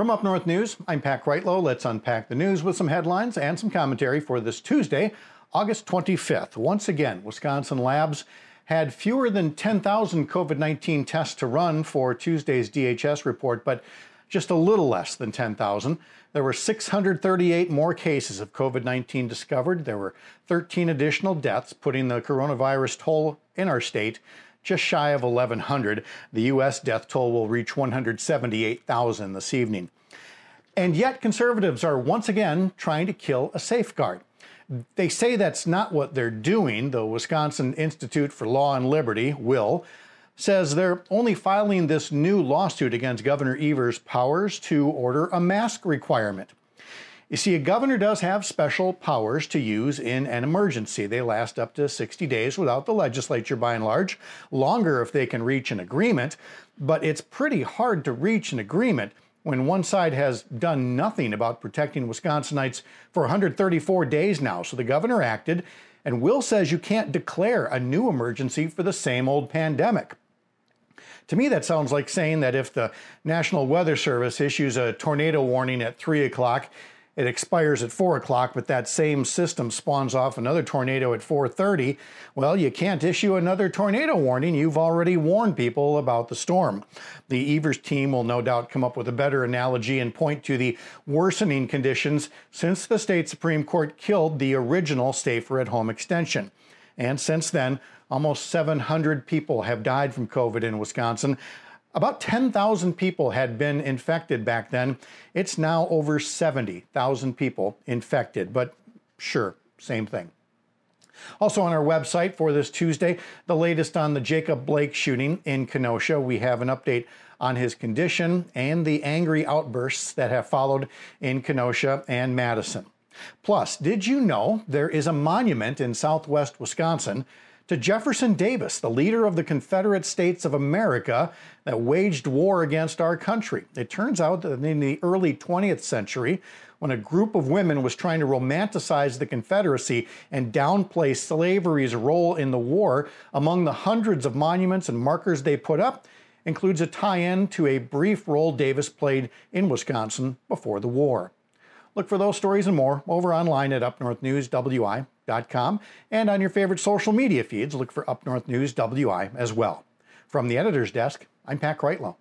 From Up North News, I'm Pat Kreitlow. Let's unpack the news with some headlines and some commentary for this Tuesday, August 25th. Once again, Wisconsin labs had fewer than 10,000 COVID 19 tests to run for Tuesday's DHS report, but just a little less than 10,000. There were 638 more cases of COVID 19 discovered. There were 13 additional deaths, putting the coronavirus toll in our state just shy of 1,100. The U.S. death toll will reach 178,000 this evening. And yet, conservatives are once again trying to kill a safeguard. They say that's not what they're doing. The Wisconsin Institute for Law and Liberty, WILL, says they're only filing this new lawsuit against Governor Evers' powers to order a mask requirement. You see, a governor does have special powers to use in an emergency. They last up to 60 days without the legislature by and large, longer if they can reach an agreement, but it's pretty hard to reach an agreement when one side has done nothing about protecting Wisconsinites for 134 days now. So the governor acted, and Will says you can't declare a new emergency for the same old pandemic. To me, that sounds like saying that if the National Weather Service issues a tornado warning at 3 o'clock, it expires at 4 o'clock, but that same system spawns off another tornado at 4.30. Well, you can't issue another tornado warning. You've already warned people about the storm. The Evers team will no doubt come up with a better analogy and point to the worsening conditions since the state Supreme Court killed the original Safer at Home extension. And since then, almost 700 people have died from COVID in Wisconsin. About 10,000 people had been infected back then. It's now over 70,000 people infected, but sure, same thing. Also, on our website for this Tuesday, the latest on the Jacob Blake shooting in Kenosha. We have an update on his condition and the angry outbursts that have followed in Kenosha and Madison. Plus, did you know there is a monument in southwest Wisconsin to Jefferson Davis, the leader of the Confederate States of America that waged war against our country. It turns out that in the early 20th century, when a group of women was trying to romanticize the Confederacy and downplay slavery's role in the war, among the hundreds of monuments and markers they put up includes a tie in to a brief role Davis played in Wisconsin before the war. Look for those stories and more over online at upnorthnewswi.com and on your favorite social media feeds. Look for Up North News WI as well. From the editor's desk, I'm Pat Kreitlow.